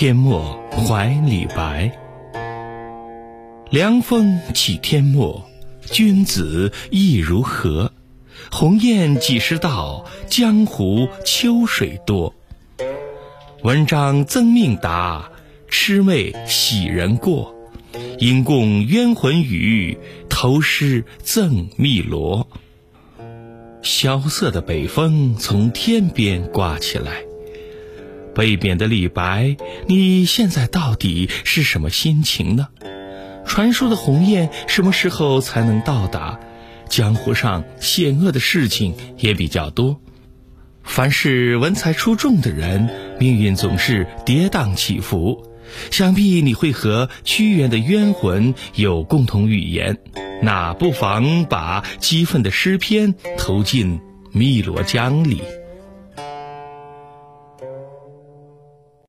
天末怀李白。凉风起天末，君子意如何？鸿雁几时到？江湖秋水多。文章曾命达，魑魅喜人过。因共冤魂语，投诗赠汨罗。萧瑟的北风从天边刮起来。被贬的李白，你现在到底是什么心情呢？传说的鸿雁什么时候才能到达？江湖上险恶的事情也比较多。凡是文采出众的人，命运总是跌宕起伏。想必你会和屈原的冤魂有共同语言，那不妨把激愤的诗篇投进汨罗江里。